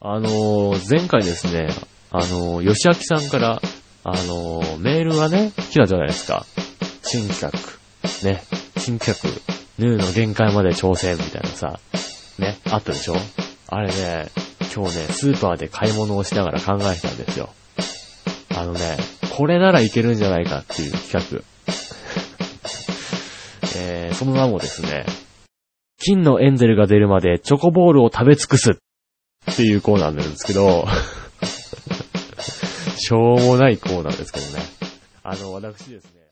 あのー、前回ですね、あのー、吉明さんから、あのー、メールがね、来たじゃないですか。新企画。ね。新企画。ヌーの限界まで挑戦みたいなさ。ね。あったでしょ？あれね、今日ね、スーパーで買い物をしながら考えてたんですよ。あのね、これならいけるんじゃないかっていう企画。えー、その名もですね、金のエンゼルが出るまでチョコボールを食べ尽くすっていうコーナーなんですけど、しょうもないコーナーですけどね。あの、私ですね。